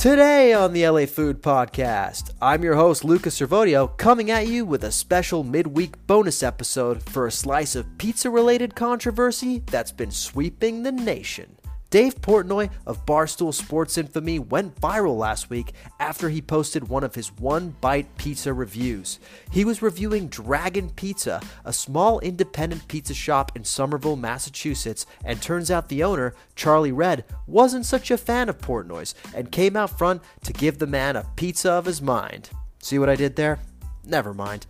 Today on the LA Food Podcast, I'm your host, Lucas Servodio, coming at you with a special midweek bonus episode for a slice of pizza related controversy that's been sweeping the nation. Dave Portnoy of Barstool Sports infamy went viral last week after he posted one of his one bite pizza reviews. He was reviewing Dragon Pizza, a small independent pizza shop in Somerville, Massachusetts, and turns out the owner, Charlie Redd, wasn't such a fan of Portnoy's and came out front to give the man a pizza of his mind. See what I did there? Never mind.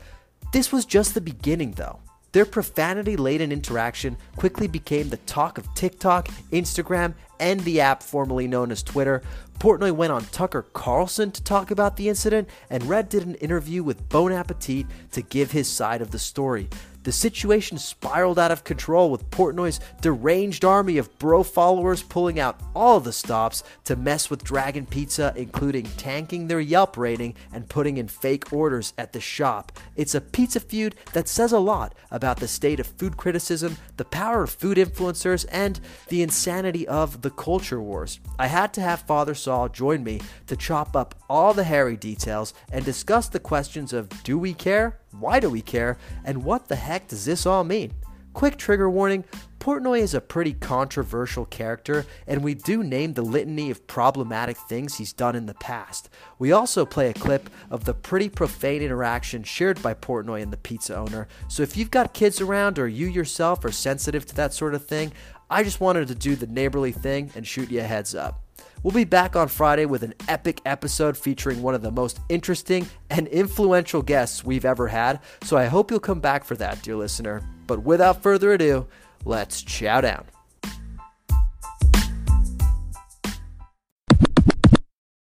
This was just the beginning, though. Their profanity laden interaction quickly became the talk of TikTok, Instagram, and the app formerly known as Twitter. Portnoy went on Tucker Carlson to talk about the incident, and Redd did an interview with Bon Appetit to give his side of the story. The situation spiraled out of control with Portnoy's deranged army of bro followers pulling out all the stops to mess with Dragon Pizza, including tanking their Yelp rating and putting in fake orders at the shop. It's a pizza feud that says a lot about the state of food criticism, the power of food influencers, and the insanity of the culture wars. I had to have Father Sal join me to chop up all the hairy details and discuss the questions of do we care? Why do we care? And what the heck does this all mean? Quick trigger warning Portnoy is a pretty controversial character, and we do name the litany of problematic things he's done in the past. We also play a clip of the pretty profane interaction shared by Portnoy and the pizza owner, so if you've got kids around or you yourself are sensitive to that sort of thing, I just wanted to do the neighborly thing and shoot you a heads up. We'll be back on Friday with an epic episode featuring one of the most interesting and influential guests we've ever had, so I hope you'll come back for that, dear listener. But without further ado, let's chow down.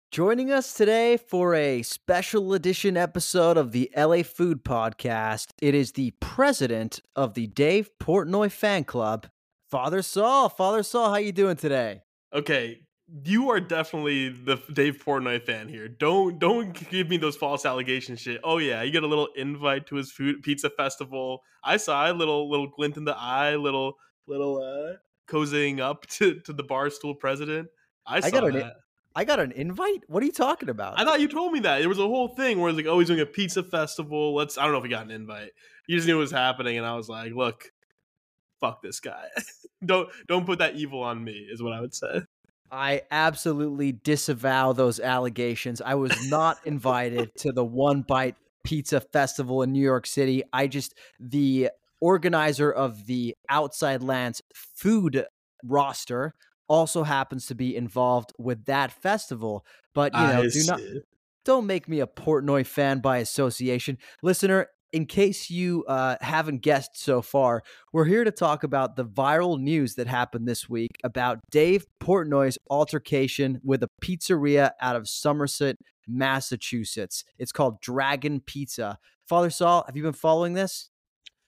Joining us today for a special edition episode of the LA Food Podcast, it is the president of the Dave Portnoy fan club, Father Sal. Father Sal, how you doing today? Okay, you are definitely the Dave Portnoy fan here. Don't don't give me those false allegations shit. Oh yeah, you get a little invite to his food pizza festival. I saw a little little glint in the eye, little little uh cozying up to to the barstool president. I saw I got that. an I got an invite. What are you talking about? I thought you told me that. There was a whole thing where it's like, oh, he's doing a pizza festival. Let's I don't know if he got an invite. You just knew it was happening, and I was like, look, fuck this guy. don't don't put that evil on me, is what I would say. I absolutely disavow those allegations. I was not invited to the One Bite Pizza Festival in New York City. I just the organizer of the Outside Lands food roster also happens to be involved with that festival. But you know, I do not don't make me a Portnoy fan by association. Listener, in case you uh, haven't guessed so far, we're here to talk about the viral news that happened this week about Dave Portnoy's altercation with a pizzeria out of Somerset, Massachusetts. It's called Dragon Pizza. Father Sal, have you been following this?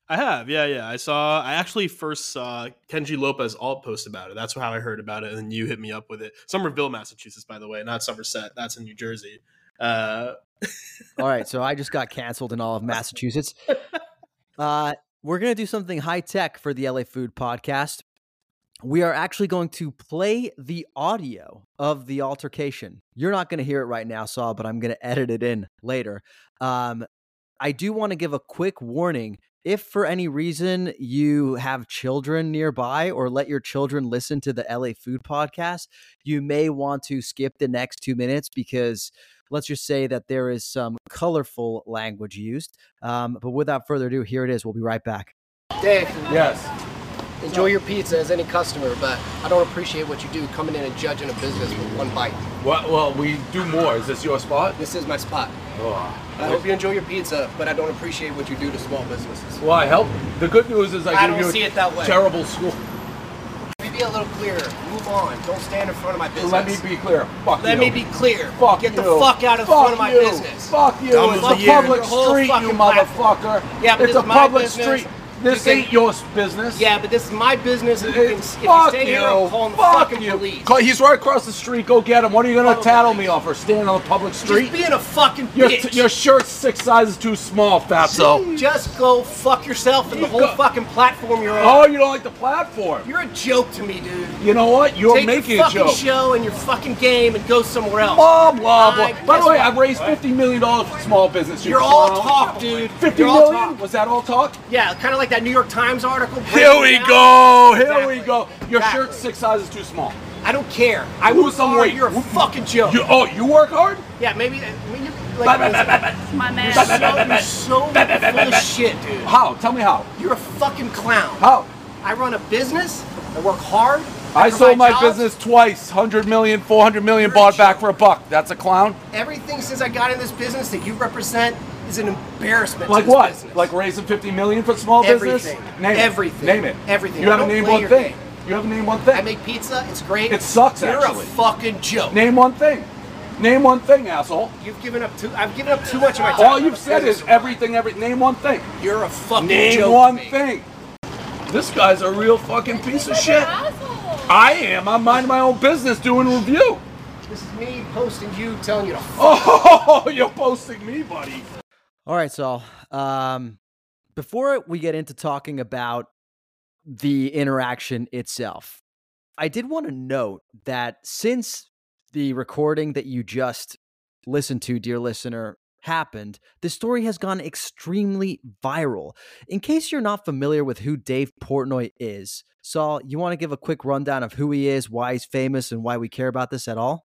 I have, yeah, yeah. I saw. I actually first saw Kenji Lopez-Alt post about it. That's how I heard about it, and then you hit me up with it. Somerville, Massachusetts, by the way, not Somerset. That's in New Jersey. Uh, All right, so I just got canceled in all of Massachusetts. Uh, we're going to do something high tech for the LA Food Podcast. We are actually going to play the audio of the altercation. You're not going to hear it right now, Sal, but I'm going to edit it in later. Um, I do want to give a quick warning. If for any reason you have children nearby or let your children listen to the LA Food Podcast, you may want to skip the next two minutes because let's just say that there is some colorful language used. Um, but without further ado, here it is. We'll be right back. Dave, Yes. enjoy your pizza as any customer, but I don't appreciate what you do coming in and judging a business with one bite. Well, well, we do more. Is this your spot? This is my spot. Oh. I hope you enjoy your pizza, but I don't appreciate what you do to small businesses. Well, I help. The good news is I, I give don't you see a it that way. terrible school. Let me be a little clearer. Move on. Don't stand in front of my business. Let me be clear. Fuck Let you. me be clear. Fuck Get you. the fuck out of Fuck front of my you. business. Fuck you. Dumb it's a public street, you motherfucker. Yeah, but it's a public business. street. This You ain't your business. Yeah, but this is my business. and you can, if you fuck stay you. here, I'm calling the Fuck fucking you. police. Call- He's right across the street. Go get him. What are you gonna the tattle me off for standing on the public street? Just being a fucking Your, bitch. your shirt's six sizes too small, fatso. Just go fuck yourself and the whole go- fucking platform you're on. Oh, you don't like the platform? You're a joke to me, dude. You know what? You're Take making your a fucking joke. show and your fucking game and go somewhere else. Blah blah blah. Uh, By the way? I've raised fifty million dollars for small business. you You're all talk, dude. Fifty You're all talk. Was that all talk? Yeah, kind of like that New York Times article. Here we down. go. Here Exactly. we go. Your Exactly. shirt's six sizes too small. I don't care. I Lose work some hard. weight. You're a fucking joke. You, oh, you work hard? yeah, maybe. Uh, I mean, you're Bah, bah, like, bah, bah, bah. My man. you're so, you're so full of shit, dude. How? Tell me how. You're a fucking clown. How? I run a business. I work hard. I provide sold my jobs. business twice. 100 million, 400 million, You're bought back for a buck. That's a clown? Everything since I got in this business that you represent is an embarrassment. Like to this what? Business. Like raising 50 million for small business? Everything. Name Everything. it. Name it. Everything. You haven't don't named one thing. game. You haven't named one thing. I make pizza. It's great. It sucks, You're actually. a fucking joke. Name one thing. Name one thing, asshole. You've given up too. I've given up too much of my time. All you've said is everything, every. Name one thing. You're a fucking Name joke. to one me. thing. This guy's a real fucking piece of shit. Asshole. I am. I'm minding my own business doing review. This is me posting you, telling you to. Fuck. Oh, you're posting me, buddy. All right, Sal. Um, before we get into talking about the interaction itself, I did want to note that since the recording that you just listened to, dear listener, happened, the story has gone extremely viral. In case you're not familiar with who Dave Portnoy is, Sal, you want to give a quick rundown of who he is, why he's famous, and why we care about this at all?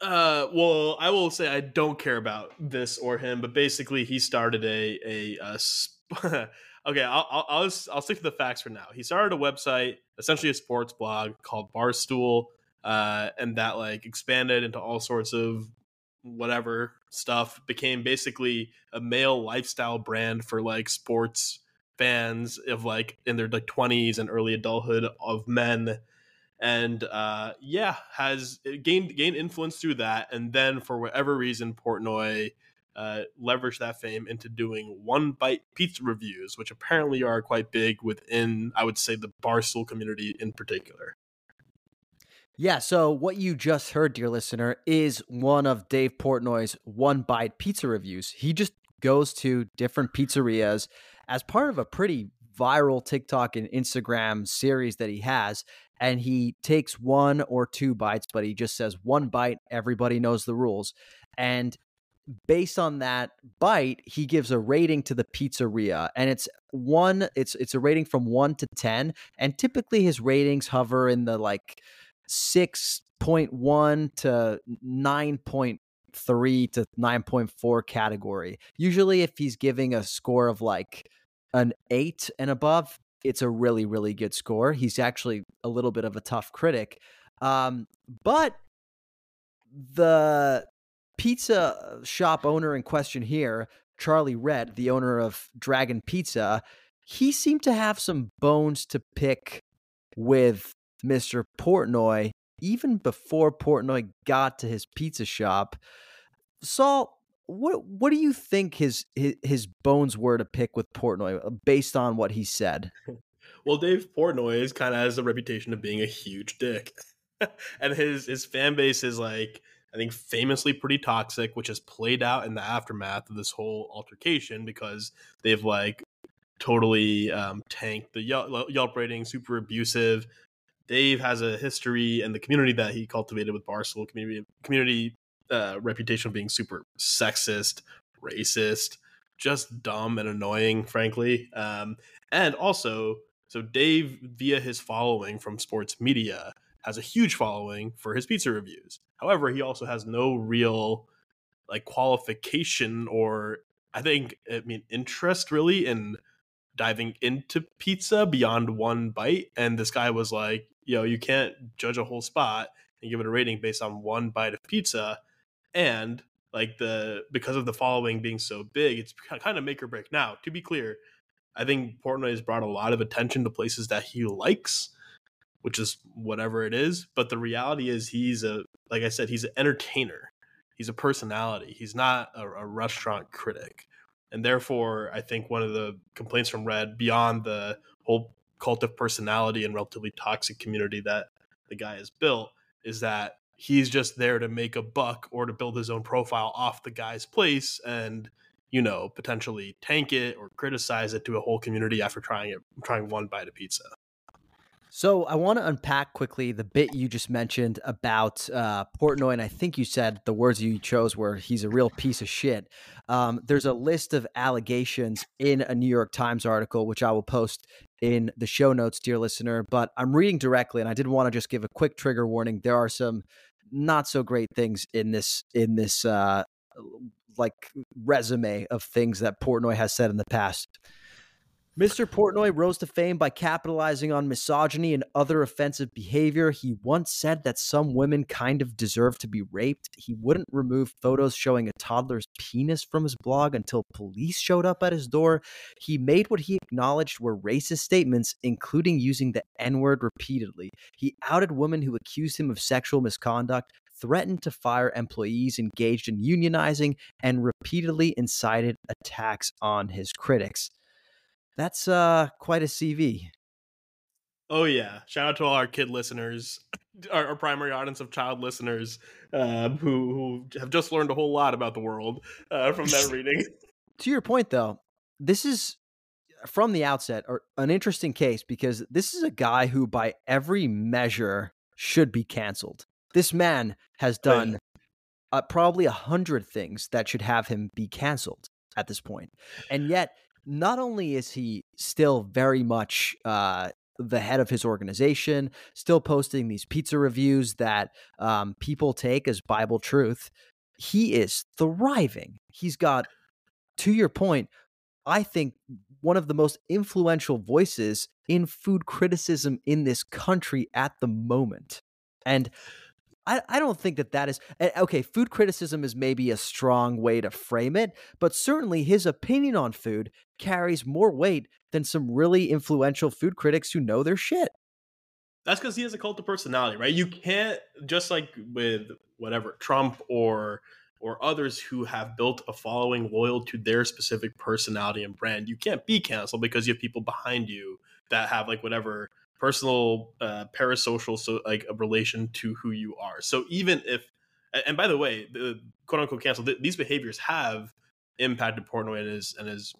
Uh, well, I will say I don't care about this or him, but basically he started a a, uh okay. I'll I'll I'll, I'll stick to the facts for now. He started a website, essentially a sports blog called Barstool, uh, and that like expanded into all sorts of whatever stuff. Became basically a male lifestyle brand for like sports fans of like in their like twenties and early adulthood of men and uh, yeah, has gained gained influence through that, and then for whatever reason, Portnoy uh, leveraged that fame into doing one bite pizza reviews, which apparently are quite big within, I would say, the Barstool community in particular. Yeah, so what you just heard, dear listener, is one of Dave Portnoy's one bite pizza reviews. He just goes to different pizzerias as part of a pretty viral TikTok and Instagram series that he has. And he takes one or two bites, but he just says one bite. Everybody knows the rules. And based on that bite, he gives a rating to the pizzeria. And it's one, it's it's a rating from one to ten. And typically his ratings hover in the like 6.1 to 9.3 to 9.4 category. Usually, if he's giving a score of like an eight and above, it's a really, really good score. He's actually a little bit of a tough critic. Um, but the pizza shop owner in question here, Charlie Redd, the owner of Dragon Pizza, he seemed to have some bones to pick with Mr. Portnoy even before Portnoy got to his pizza shop. Sal, what what do you think his his, his bones were to pick with Portnoy uh, based on what he said? Well, Dave Portnoy is kind of has the reputation of being a huge dick, and his his fan base is like I think famously pretty toxic, which has played out in the aftermath of this whole altercation because they've like totally um, tanked the Yelp, Yelp rating, super abusive. Dave has a history and the community that he cultivated with Barstool community community uh, reputation of being super sexist, racist, just dumb and annoying, frankly. Um, and also, so Dave, via his following from sports media, has a huge following for his pizza reviews. However, he also has no real like qualification or I think I mean interest really in diving into pizza beyond one bite. And this guy was like, yo, you can't judge a whole spot and give it a rating based on one bite of pizza. And like the because of the following being so big, it's kind of make or break. Now, to be clear, I think Portnoy has brought a lot of attention to places that he likes, which is whatever it is. But the reality is, he's a like I said, he's an entertainer. He's a personality. He's not a, a restaurant critic. and therefore I think one of the complaints from Redd beyond the whole cult of personality and relatively toxic community that the guy has built is that he's just there to make a buck or to build his own profile off the guy's place and you know potentially tank it or criticize it to a whole community after trying it trying one bite of pizza so I want to unpack quickly the bit you just mentioned about uh, Portnoy, and I think you said the words you chose were "he's a real piece of shit." Um, there's a list of allegations in a New York Times article, which I will post in the show notes, dear listener. But I'm reading directly, and I did want to just give a quick trigger warning. There are some not so great things in this in this uh, like resume of things that Portnoy has said in the past. Mr. Portnoy rose to fame by capitalizing on misogyny and other offensive behavior. He once said that some women kind of deserve to be raped. He wouldn't remove photos showing a toddler's penis from his blog until police showed up at his door. He made what he acknowledged were racist statements, including using the N word repeatedly. He outed women who accused him of sexual misconduct, threatened to fire employees engaged in unionizing, and repeatedly incited attacks on his critics. That's uh quite a CV. Oh yeah! Shout out to all our kid listeners, our, our primary audience of child listeners, uh, who who have just learned a whole lot about the world uh, from that reading. to your point, though, this is from the outset an interesting case because this is a guy who, by every measure, should be canceled. This man has done uh, probably a hundred things that should have him be canceled at this point, and yet not only is he still very much uh, the head of his organization, still posting these pizza reviews that um, people take as Bible truth, he is thriving. He's got, to your point, I think one of the most influential voices in food criticism in this country at the moment. And I, I don't think that that is eh, okay. Food criticism is maybe a strong way to frame it, but certainly his opinion on food carries more weight than some really influential food critics who know their shit. That's because he has a cult of personality, right? You can't just like with whatever Trump or or others who have built a following loyal to their specific personality and brand. You can't be canceled because you have people behind you that have like whatever personal uh, parasocial so like a relation to who you are. So even if and by the way the quote unquote cancel th- these behaviors have impacted portnoy and his and his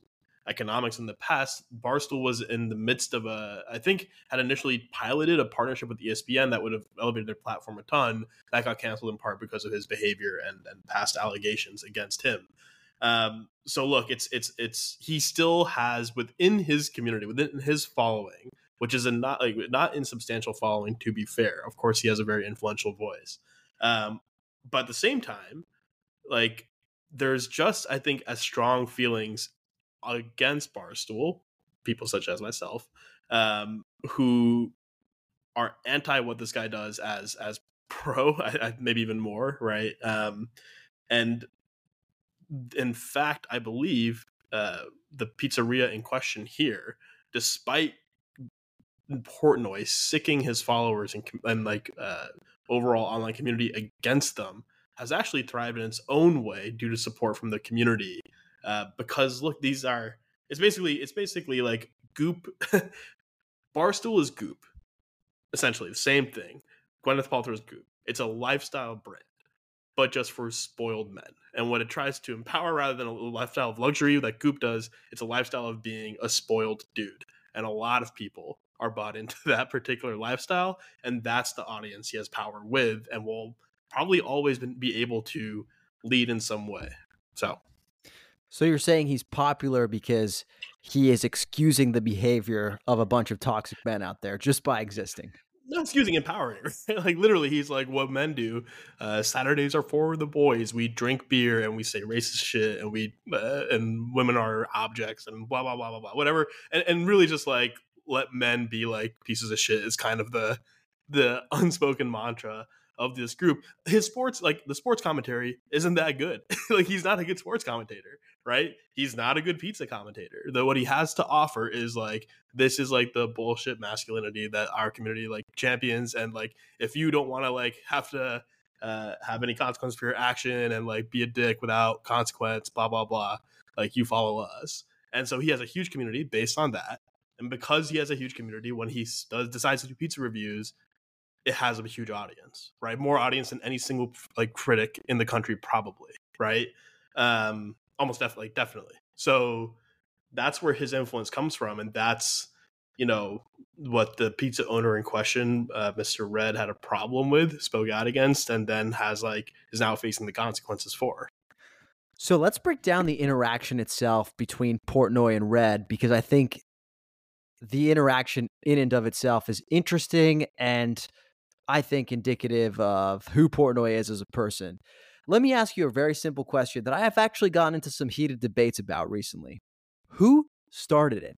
economics in the past. Barstool was in the midst of a i think had initially piloted a partnership with espn that would have elevated their platform a ton. That got canceled in part because of his behavior and and past allegations against him. Um, so look it's it's it's he still has within his community within his following which is a not like not insubstantial following. To be fair, of course, he has a very influential voice, um, but at the same time, like there's just I think as strong feelings against Barstool, people such as myself, um, who are anti what this guy does as as pro, i maybe even more, right? Um, and in fact, I believe uh, the pizzeria in question here, despite Portnoy sicking his followers and, and like uh, overall online community against them has actually thrived in its own way due to support from the community. Uh, because look, these are it's basically it's basically like Goop. Barstool is Goop, essentially the same thing. Gwyneth Paltrow is Goop. It's a lifestyle brand, but just for spoiled men. And what it tries to empower rather than a lifestyle of luxury that Goop does, it's a lifestyle of being a spoiled dude. And a lot of people are bought into that particular lifestyle and that's the audience he has power with and will probably always be able to lead in some way so. So you're saying he's popular because he is excusing the behavior of a bunch of toxic men out there just by existing? Not excusing empowering like literally he's like what men do uh, saturdays are for the boys. We drink beer and we say racist shit and we uh, and women are objects and blah blah blah blah blah whatever and, and really just like let men be like pieces of shit is kind of the the unspoken mantra of this group. His sports, like the sports commentary, isn't that good. like he's not a good sports commentator, right? He's not a good pizza commentator. Though what he has to offer is like this is like the bullshit masculinity that our community like champions. And like if you don't want to like have to uh, have any consequence for your action and like be a dick without consequence, blah blah blah. like you follow us and so he has a huge community based on that and because he has a huge community when he does decides to do pizza reviews it has a huge audience right? More audience than any single like critic in the country probably right? Um almost definitely definitely. So that's where his influence comes from and that's you know what the pizza owner in question uh, mr redd had a problem with spoke out against and then has like is now facing the consequences for. So let's break down the interaction itself between portnoy and redd because i think the interaction in and of itself is interesting and i think indicative of who portnoy is as a person let me ask you a very simple question that i have actually gotten into some heated debates about recently who started it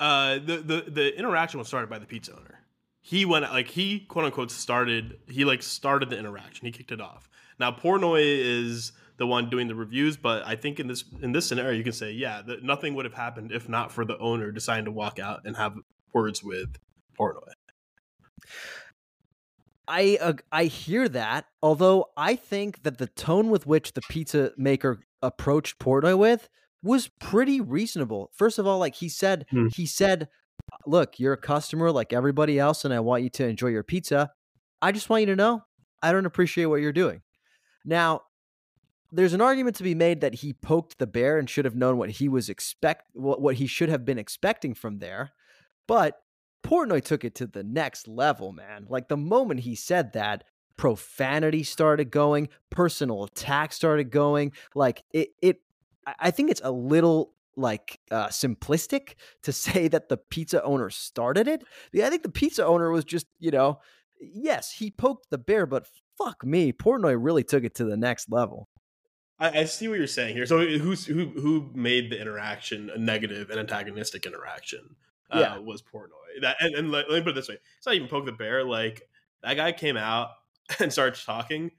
uh, the the the interaction was started by the pizza owner. He went like he quote unquote started. He like started the interaction. He kicked it off. Now Portnoy is the one doing the reviews, but I think in this in this scenario you can say yeah, that nothing would have happened if not for the owner deciding to walk out and have words with Portnoy. I uh, I hear that, although I think that the tone with which the pizza maker approached Portnoy with was pretty reasonable. First of all, like he said, hmm. he said, "Look, you're a customer like everybody else, and I want you to enjoy your pizza. I just want you to know I don't appreciate what you're doing." Now, there's an argument to be made that he poked the bear and should have known what he was expect what, what he should have been expecting from there, but Portnoy took it to the next level, man. Like the moment he said that, profanity started going, personal attack started going. Like it, it I think it's a little like uh, simplistic to say that the pizza owner started it. I think the pizza owner was just, you know, yes, he poked the bear, but fuck me, Portnoy really took it to the next level. I, I see what you're saying here. So who's who who made the interaction a negative and antagonistic interaction? Uh, yeah, was Portnoy. That and, and let, let me put it this way: it's not even poke the bear. Like that guy came out and started talking.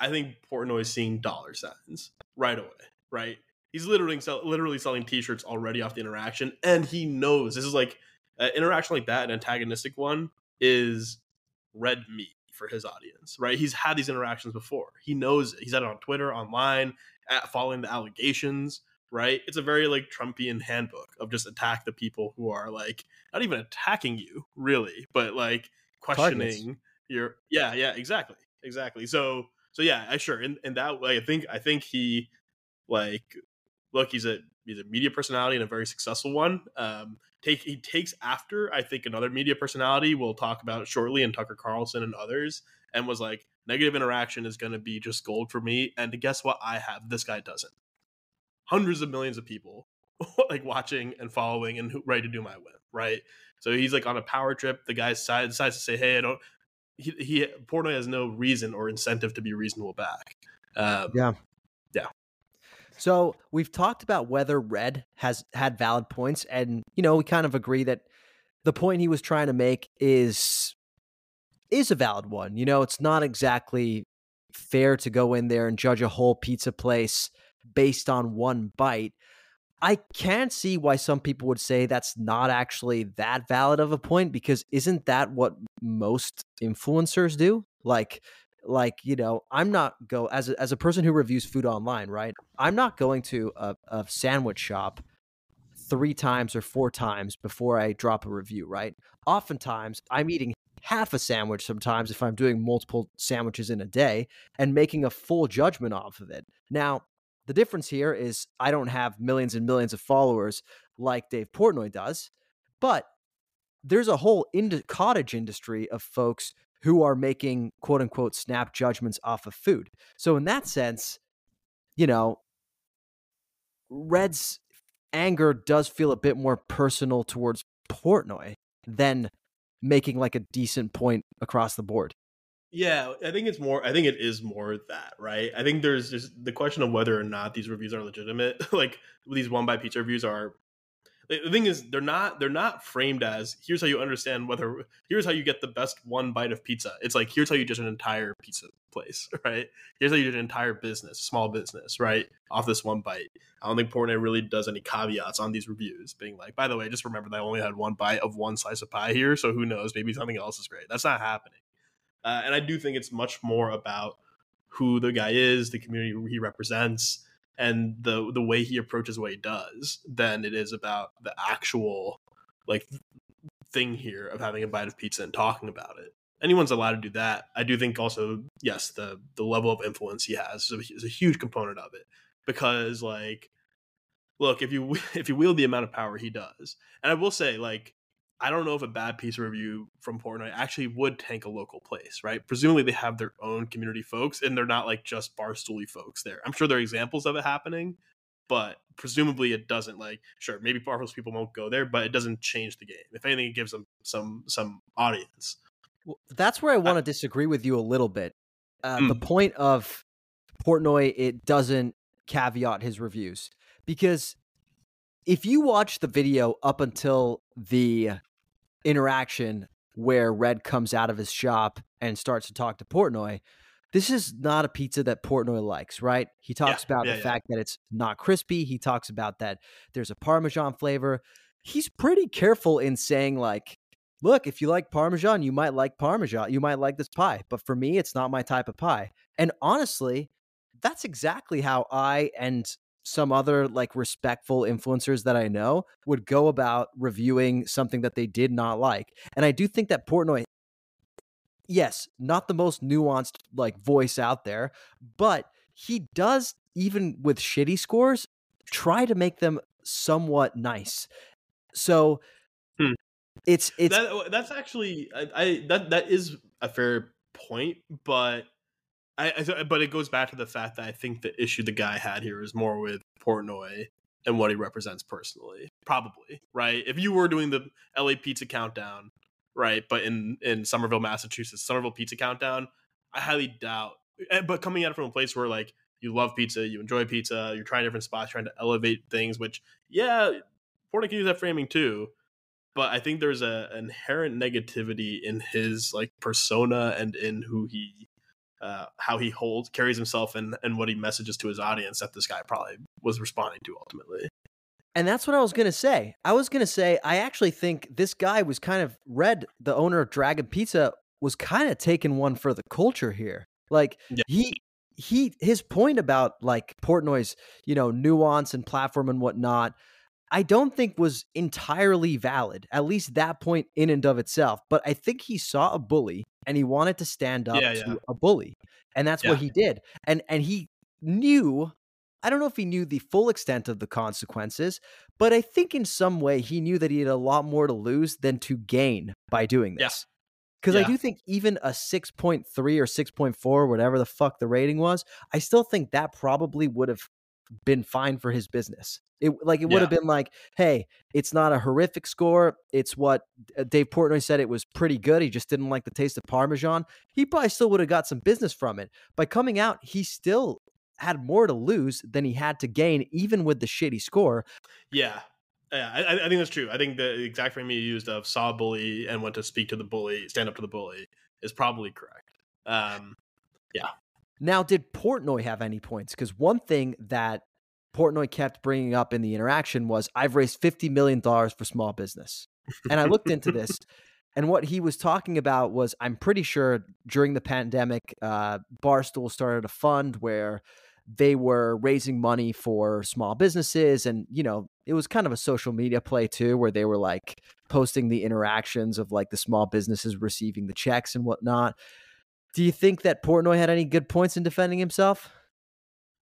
I think Portnoy's seeing dollar signs right away. Right, He's literally sell, literally selling T-shirts already off the interaction, and he knows this is like an interaction like that. An antagonistic one is red meat for his audience, right? He's had these interactions before. He knows it. He's had it on Twitter, online, at, following the allegations, right? It's a very like Trumpian handbook of just attack the people who are like not even attacking you, really, but like questioning Targets. your yeah, yeah, exactly. Exactly. So so yeah, I sure in, in that way I think I think he like look, he's a he's a media personality and a very successful one. Um, take he takes after I think another media personality we'll talk about shortly, and Tucker Carlson and others, and was like negative interaction is going to be just gold for me. And guess what? I have this guy doesn't. Hundreds of millions of people like watching and following and ready to do my win, right? So he's like on a power trip. The guy decides, decides to say, "Hey, I don't." He, he Portnoy has no reason or incentive to be reasonable back. Um, yeah. So we've talked about whether Redd has had valid points, and you know we kind of agree that the point he was trying to make is is a valid one. You know, it's not exactly fair to go in there and judge a whole pizza place based on one bite. I can see why some people would say that's not actually that valid of a point because isn't that what most influencers do? Like like you know i'm not go as a, as a person who reviews food online right i'm not going to a, a sandwich shop three times or four times before i drop a review right? Oftentimes i'm eating half a sandwich sometimes if i'm doing multiple sandwiches in a day and making a full judgment off of it. Now the difference here is i don't have millions and millions of followers like dave portnoy does but there's a whole ind- cottage industry of folks who are making quote unquote snap judgments off of food. So, in that sense, you know, Redd's anger does feel a bit more personal towards Portnoy than making like a decent point across the board. Yeah, I think it's more. I think it is more that, right? I think there's just the question of whether or not these reviews are legitimate. like these one bite pizza reviews are the thing is they're not they're not framed as here's how you understand whether here's how you get the best one bite of pizza. It's like here's how you judge an entire pizza place right? Here's how you judge an entire business small business right? Off this one bite. I don't think portnoy really does any caveats on these reviews being like by the way just remember that i only had one bite of one slice of pie here so who knows maybe something else is great. That's not happening. Uh, and i do think it's much more about who the guy is the community he represents and the the way he approaches what he does than it is about the actual like thing here of having a bite of pizza and talking about it. Anyone's allowed to do that. I do think also yes, the the level of influence he has is a, is a huge component of it because like look if you if you wield the amount of power he does, and I will say like I don't know if a bad piece of review from Portnoy actually would tank a local place, right? Presumably they have their own community folks and they're not like just barstooly folks there. I'm sure there are examples of it happening, but presumably it doesn't like sure, maybe Barstools people won't go there, but it doesn't change the game. If anything, it gives them some some audience. Well, that's where I want to disagree with you a little bit. Uh, mm. The point of Portnoy, it doesn't caveat his reviews because if you watch the video up until the interaction where Redd comes out of his shop and starts to talk to Portnoy, this is not a pizza that Portnoy likes, right? He talks yeah, about yeah, the yeah. fact that it's not crispy. He talks about that there's a Parmesan flavor. He's pretty careful in saying, like, look, if you like Parmesan, you might like Parmesan. You might like this pie. But for me, it's not my type of pie. And honestly, that's exactly how I and some other like respectful influencers that I know would go about reviewing something that they did not like. And I do think that Portnoy yes, not the most nuanced like voice out there, but he does even with shitty scores try to make them somewhat nice. So hmm. it's it's that, that's actually I, I that that is a fair point, but I, I, but it goes back to the fact that I think the issue the guy had here is more with Portnoy and what he represents personally. Probably right. If you were doing the LA Pizza Countdown, right, but in in Somerville, Massachusetts, Somerville Pizza Countdown, I highly doubt. Eh, but coming at it from a place where like you love pizza, you enjoy pizza, you're trying different spots, trying to elevate things. Which yeah, Portnoy can use that framing too but I think there's a inherent negativity in his like persona and in who he uh, how he holds carries himself and and what he messages to his audience that this guy probably was responding to ultimately. And that's what I was gonna say. I was gonna say I actually think this guy was kind of Redd, the owner of Dragon Pizza, was kind of taking one for the culture here. Like yeah. he he his point about like Portnoy's, you know, nuance and platform and whatnot I don't think was entirely valid, at least that point in and of itself. But I think he saw a bully and he wanted to stand up yeah, to yeah. a bully. And that's yeah. what he did. And and he knew I don't know if he knew the full extent of the consequences, but I think in some way he knew that he had a lot more to lose than to gain by doing this. Because I do think even a 6.3 or 6.4, whatever the fuck the rating was, I still think that probably would have been fine for his business. It like it would yeah. have been like, hey, it's not a horrific score. It's what uh, Dave Portnoy said. It was pretty good. He just didn't like the taste of Parmesan. He probably still would have got some business from it. By coming out, he still had more to lose than he had to gain, even with the shitty score. Yeah. Yeah, I, I think that's true. I think the exact frame you used of saw a bully and went to speak to the bully, stand up to the bully, is probably correct. Um, yeah. Now, did Portnoy have any points? Because one thing that Portnoy kept bringing up in the interaction was I've raised $50 million for small business. And I looked into this, and what he was talking about was I'm pretty sure during the pandemic, uh, Barstool started a fund where they were raising money for small businesses. And, you know, it was kind of a social media play too, where they were like posting the interactions of like the small businesses receiving the checks and whatnot. Do you think that Portnoy had any good points in defending himself?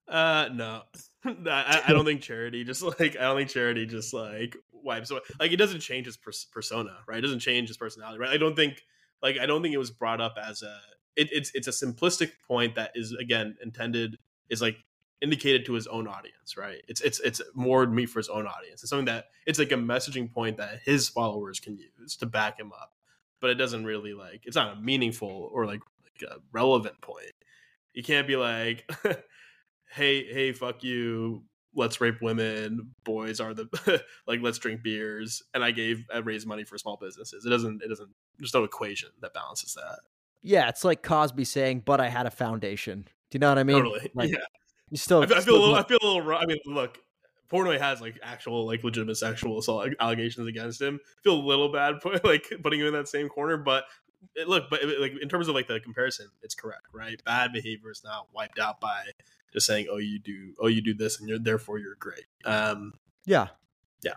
Uh, no. I, I, don't think charity just like I don't think charity just like wipes away. Like it doesn't change his pers- persona, right? It doesn't change his personality, right? I don't think like I don't think it was brought up as a it, it's it's a simplistic point that is again intended is like indicated to his own audience, right? It's it's it's more meat for his own audience. It's something that it's like a messaging point that his followers can use to back him up, but it doesn't really like it's not a meaningful or like, like a relevant point. You can't be like hey, hey, fuck you, let's rape women, boys are the like let's drink beers, and I gave I raised money for small businesses. It doesn't it doesn't there's no equation that balances that. Yeah, it's like Cosby saying, "But I had a foundation." Do you know what I mean? Totally. Like, yeah. You still. I feel, I feel a little. I feel a little. I mean, look, Portnoy has like actual like legitimate sexual assault allegations against him. I feel a little bad put, like putting him in that same corner, but look, but like in terms of like the comparison, it's correct, right? Bad behavior is not wiped out by just saying, "Oh, you do, oh, you do this, and you're therefore you're great." Um, Yeah. Yeah.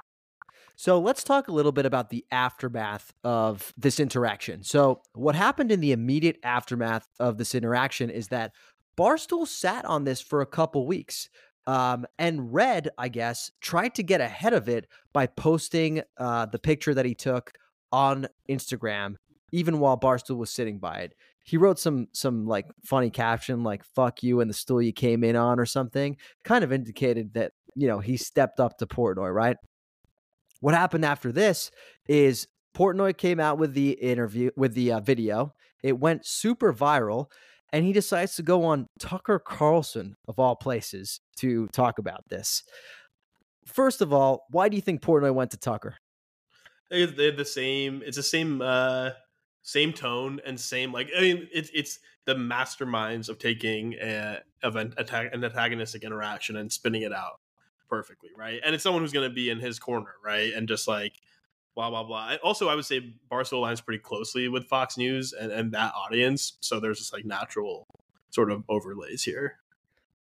So let's talk a little bit about the aftermath of this interaction. So, what happened in the immediate aftermath of this interaction is that Barstool sat on this for a couple weeks. Um, and Redd, I guess, tried to get ahead of it by posting uh, the picture that he took on Instagram, even while Barstool was sitting by it. He wrote some some like funny caption like "fuck you" and the stool you came in on or something. Kind of indicated that you know he stepped up to Portnoy, right? What happened after this is Portnoy came out with the interview with the uh, video. It went super viral, and he decides to go on Tucker Carlson of all places to talk about this. First of all, why do you think Portnoy went to Tucker? they they have the same. It's the same, uh, same tone and same like. I mean, it's it's the masterminds of taking a, of an, attack, an antagonistic interaction and spinning it out perfectly, right? And it's someone who's going to be in his corner, right? And just like blah blah blah. Also, I would say Barstool aligns pretty closely with Fox News and, and that audience, so there's just like natural sort of overlays here.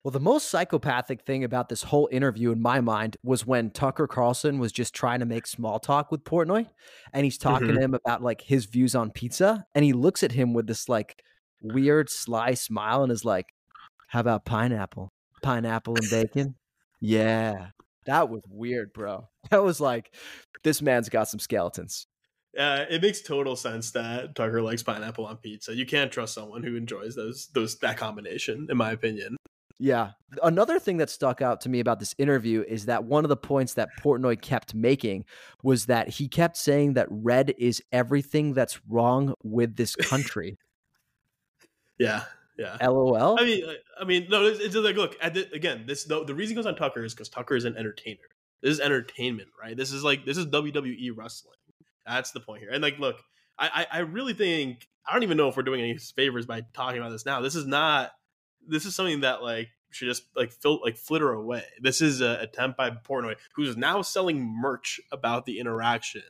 Well, the most psychopathic thing about this whole interview in my mind was when Tucker Carlson was just trying to make small talk with Portnoy and he's talking Mhm. to him about like his views on pizza and he looks at him with this like weird sly smile and is like, "How about pineapple? Pineapple and bacon?" yeah. That was weird, bro. That was like this man's got some skeletons. Uh, it makes total sense that Tucker likes pineapple on pizza. You can't trust someone who enjoys those those that combination, in my opinion. Yeah. Another thing that stuck out to me about this interview is that one of the points that Portnoy kept making was that he kept saying that redd is everything that's wrong with this country. Yeah, yeah. LOL. I mean, I mean, no. It's, it's just like, look, at the, again, this the, the reason goes on Tucker is because Tucker is an entertainer. This is entertainment, right? This is like this is WWE wrestling. That's the point here. And like, look, I, I I really think I don't even know if we're doing any favors by talking about this now. This is not. This is something that like should just like fil- like flitter away. This is an attempt by Portnoy, who's now selling merch about the interaction,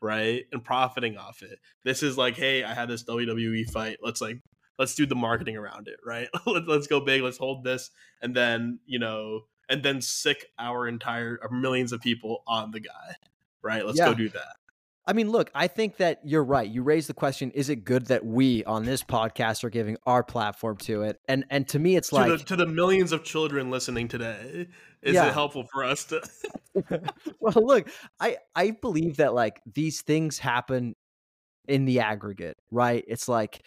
right, and profiting off it. This is like, hey, I had this WWE fight. Let's like let's do the marketing around it, right? Let- let's go big. Let's hold this, and then you know, and then sick our entire our millions of people on the guy, right? Let's Yeah. go do that. I mean, look, I think that you're right. You raised the question: Is it good that we on this podcast are giving our platform to it? And and to me, it's to like, the to the millions of children listening today, is Yeah. it helpful for us to? well, look, I I believe that like these things happen in the aggregate, right? It's like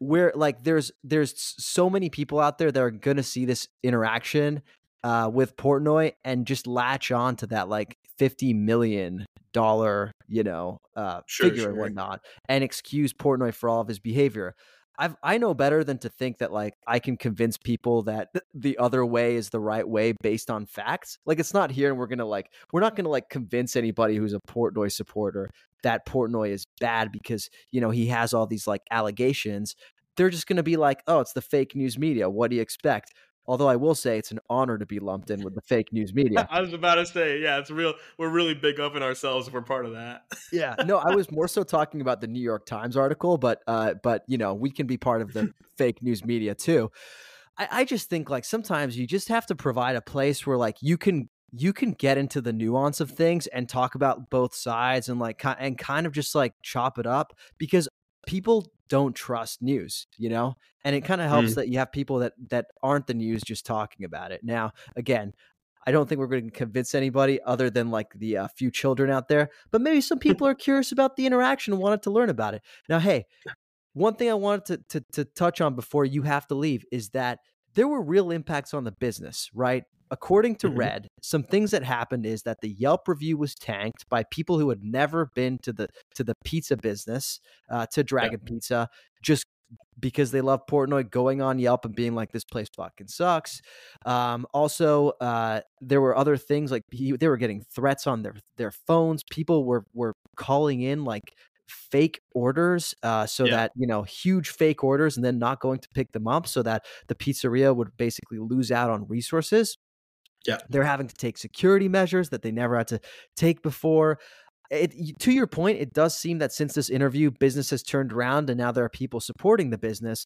we're like there's there's so many people out there that are gonna see this interaction uh, with Portnoy and just latch on to that like fifty million dollar you know uh, Sure, figure and sure. whatnot and excuse Portnoy for all of his behavior. I've, I know better than to think that like I can convince people that the other way is the right way based on facts. Like it's not here, and we're gonna like we're not gonna like convince anybody who's a Portnoy supporter that Portnoy is bad because you know he has all these like allegations. They're just gonna be like, oh, it's the fake news media. What do you expect? Although I will say it's an honor to be lumped in with the fake news media. I was about to say, yeah, it's real. We're really big up in ourselves if we're part of that. yeah no i was more so talking about the new york times article but uh but you know we can be part of the fake news media too I, I just think like sometimes you just have to provide a place where like you can you can get into the nuance of things and talk about both sides and like and kind of just like chop it up because people don't trust news you know and it kind of helps that you have people that that aren't the news just talking about it now again I don't think we're going to convince anybody other than like the uh, few children out there. But maybe some people are curious about the interaction and wanted to learn about it. Now, hey, one thing I wanted to, to, to touch on before you have to leave is that there were real impacts on the business, right? According to Mhm. Redd, some things that happened is that the Yelp review was tanked by people who had never been to the to the pizza business, uh, to Dragon Pizza, just because they love Portnoy going on Yelp and being like, "This place fucking sucks." Um, also, uh, there were other things like he, they were getting threats on their their phones. People were were calling in like fake orders, uh, so Yeah. that you know huge fake orders, and then not going to pick them up, so that the pizzeria would basically lose out on resources. Yeah. they're having to take security measures that they never had to take before. It, to your point, it does seem that since this interview, business has turned around, and now there are people supporting the business.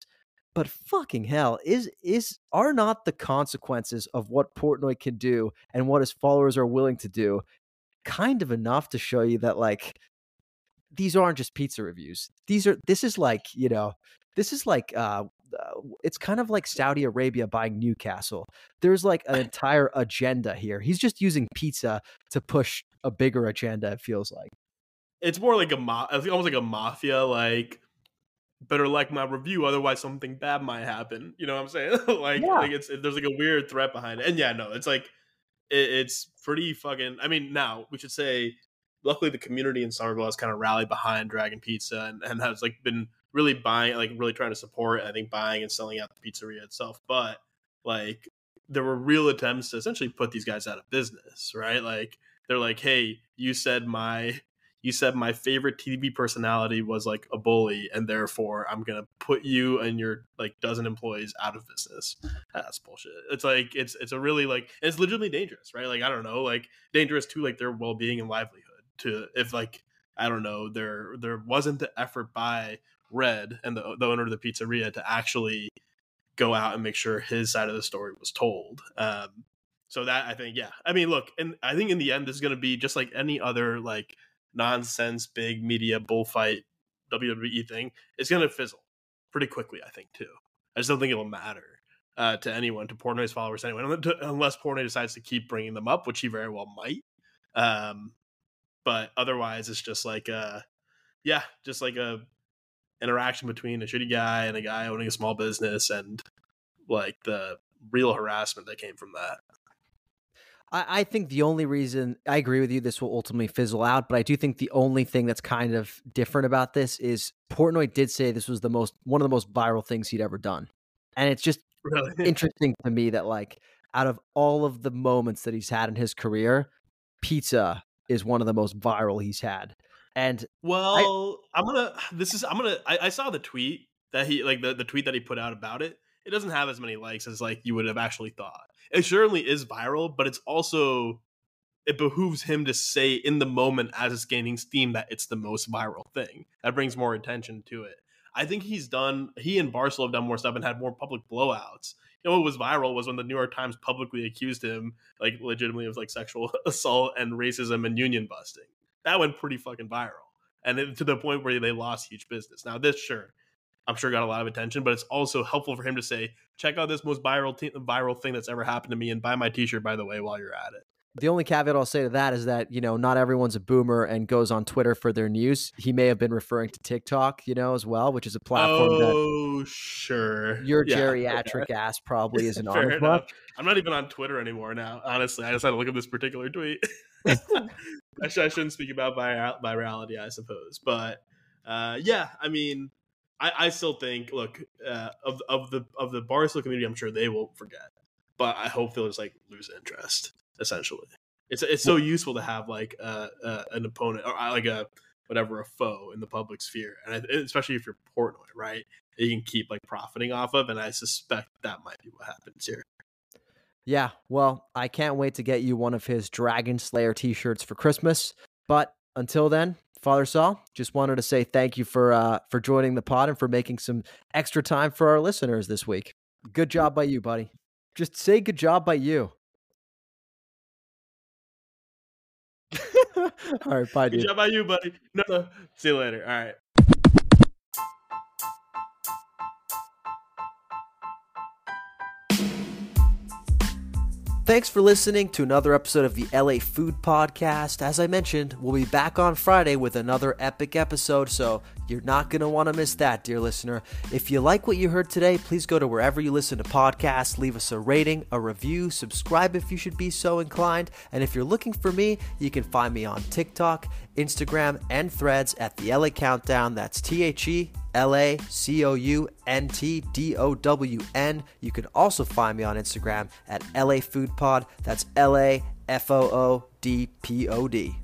But fucking hell, is is are not the consequences of what Portnoy can do and what his followers are willing to do kind of enough to show you that like these aren't just pizza reviews. These are this is like, you know, this is like uh uh, it's kind of like Saudi Arabia buying Newcastle. There's like an entire agenda here. He's just using pizza to push a bigger agenda. It feels like it's more like a ma- almost like a mafia like better like my review otherwise something bad might happen you know what i'm saying like, yeah. like it's there's like a weird threat behind it and yeah no it's like it, it's pretty fucking i mean now we should say luckily the community in somerville has kind of rallied behind dragon pizza and, and has like been really buying like really trying to support i think buying and selling out the pizzeria itself but like there were real attempts to essentially put these guys out of business right like they're like hey you said my you said my favorite TV personality was like a bully, and therefore I'm gonna put you and your like dozen employees out of business. That's bullshit. It's like it's it's a really like it's legitimately dangerous, right? Like I don't know, like dangerous to like their well being and livelihood. To if like I don't know, there there wasn't the effort by Redd and the the owner of the pizzeria to actually go out and make sure his side of the story was told. Um, so that I think, yeah. I mean, look, and I think in the end, this is going to be just like any other like nonsense big media bullfight WWE thing, it's going to fizzle pretty quickly, I think, too. I just don't think it'll matter uh, to anyone, to Portnoy's followers, anyone, unless Portnoy decides to keep bringing them up, which he very well might. Um, but otherwise, it's just like, uh, yeah, just like a interaction between a shitty guy and a guy owning a small business, and like the real harassment that came from that. I, I think the only reason I agree with you, this will ultimately fizzle out, but I do think the only thing that's kind of different about this is Portnoy did say this was the most one of the most viral things he'd ever done. And it's just really? interesting to me that like out of all of the moments that he's had in his career, pizza is one of the most viral he's had. And well, I, am gonna this is I'm gonna I, I saw the tweet that he like the, the tweet that he put out about it. It doesn't have as many likes as like you would have actually thought it certainly is viral, but it's also it behooves him to say in the moment as it's gaining steam that it's the most viral thing. That brings more attention to it. I think he's done. He and Barstool have done more stuff and had more public blowouts. You know what was viral was when the New York Times publicly accused him, like legitimately, of like sexual assault and racism and union busting. That went pretty fucking viral, and it, to the point where they lost huge business. Now this, sure, I'm sure got a lot of attention, but it's also helpful for him to say, check out this most viral t- viral thing that's ever happened to me and buy my t-shirt by the way while you're at it. The only caveat I'll say to that is that, you know, not everyone's a boomer and goes on Twitter for their news. He may have been referring to TikTok, you know, as well, which is a platform oh, that Oh, sure. Your yeah, geriatric ass probably isn't on as much. I'm not even on Twitter anymore now. Honestly, I just had to look at this particular tweet. I, shouldn't speak about virality, I suppose. But uh, yeah, I mean, I, I still think, look, uh, of of the of the Barstool community, I'm sure they won't forget, but I hope they'll just like lose interest. Essentially, it's it's so useful to have like uh, uh, an opponent or uh, like a whatever a foe in the public sphere, and I, especially if you're Portnoy, right? you can keep like profiting off of, and I suspect that might be what happens here. Yeah, well, I can't wait to get you one of his Dragon Slayer t-shirts for Christmas. But until then, Father Sal, just wanted to say thank you for uh, for joining the pod and for making some extra time for our listeners this week. Good job by you, buddy. Just say good job by you. All right, bye, dude. Good job by you, buddy. No, no. See you later. All right. Thanks for listening to another episode of the LA Food Podcast. As I mentioned, we'll be back on Friday with another epic episode, so you're not going to want to miss that, dear listener. If you like what you heard today, please go to wherever you listen to podcasts, leave us a rating, a review, subscribe if you should be so inclined. And if you're looking for me, you can find me on TikTok, Instagram, and threads at the LA Countdown. That's T H E L A C O U N T D O W N. You can also find me on Instagram at LA Food Pod. That's L A F O O D P O D.